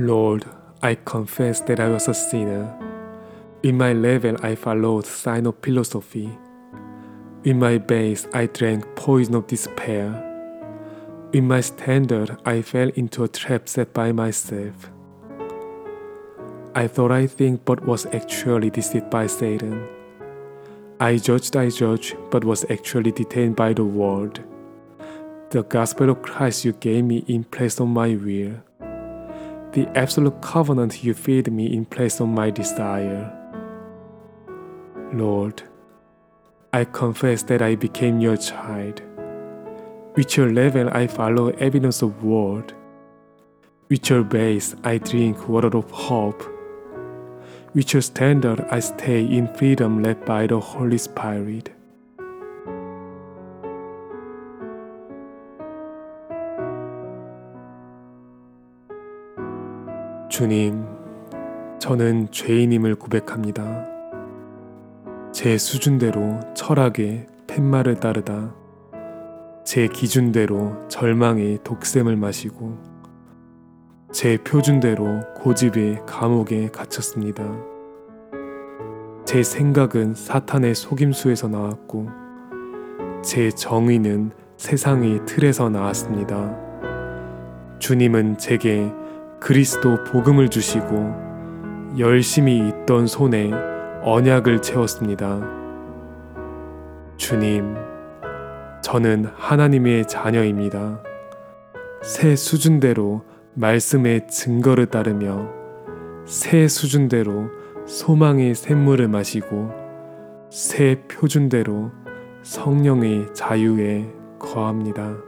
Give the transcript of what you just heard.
Lord, I confess that I was a sinner. In my level, I followed sign of philosophy. In my base, I drank poison of despair. In my standard, I fell into a trap set by myself. I thought I think, but was actually deceived by Satan. I judged, I judged, but was actually detained by the world. The gospel of Christ you gave me in place of my will. The absolute covenant you feed me in place of my desire. Lord, I confess that I became your child. With your level, I follow evidence of word. With your base, I drink water of hope. With your standard, I stay in freedom led by the Holy Spirit. 주님, 저는 죄인임을 고백합니다. 제 수준대로 철학의 팻말을 따르다 제 기준대로 절망의 독샘을 마시고 제 표준대로 고집의 감옥에 갇혔습니다. 제 생각은 사탄의 속임수에서 나왔고 제 정의는 세상의 틀에서 나왔습니다. 주님은 제게 그리스도 복음을 주시고 열심히 있던 손에 언약을 채웠습니다. 주님, 저는 하나님의 자녀입니다. 새 수준대로 말씀의 증거를 따르며 새 수준대로 소망의 샘물을 마시고 새 표준대로 성령의 자유에 거합니다.